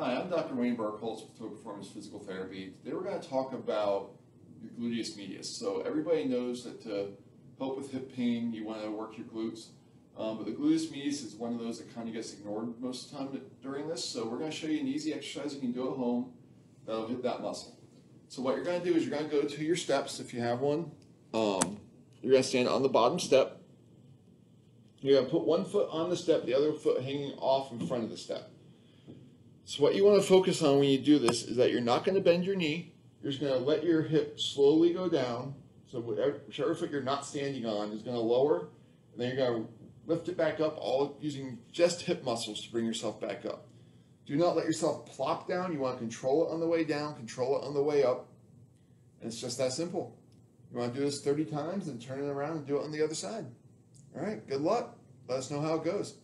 Hi, I'm Dr. Wayne Burkholz with Toe Performance Physical Therapy. Today we're going to talk about your gluteus medius. So everybody knows that to help with hip pain, you want to work your glutes. Um, but the gluteus medius is one of those that kind of gets ignored most of the time during this. So we're going to show you an easy exercise you can do at home that'll hit that muscle. So what you're going to do is you're going to go to your steps if you have one. Um, you're going to stand on the bottom step. You're going to put one foot on the step, the other foot hanging off in front of the step. So what you want to focus on when you do this is that you're not going to bend your knee. You're just going to let your hip slowly go down. So whatever, whichever foot you're not standing on is going to lower, and then you're going to lift it back up, all using just hip muscles to bring yourself back up. Do not let yourself plop down. You want to control it on the way down, control it on the way up. And it's just that simple. You want to do this 30 times and turn it around and do it on the other side. All right, good luck. Let us know how it goes.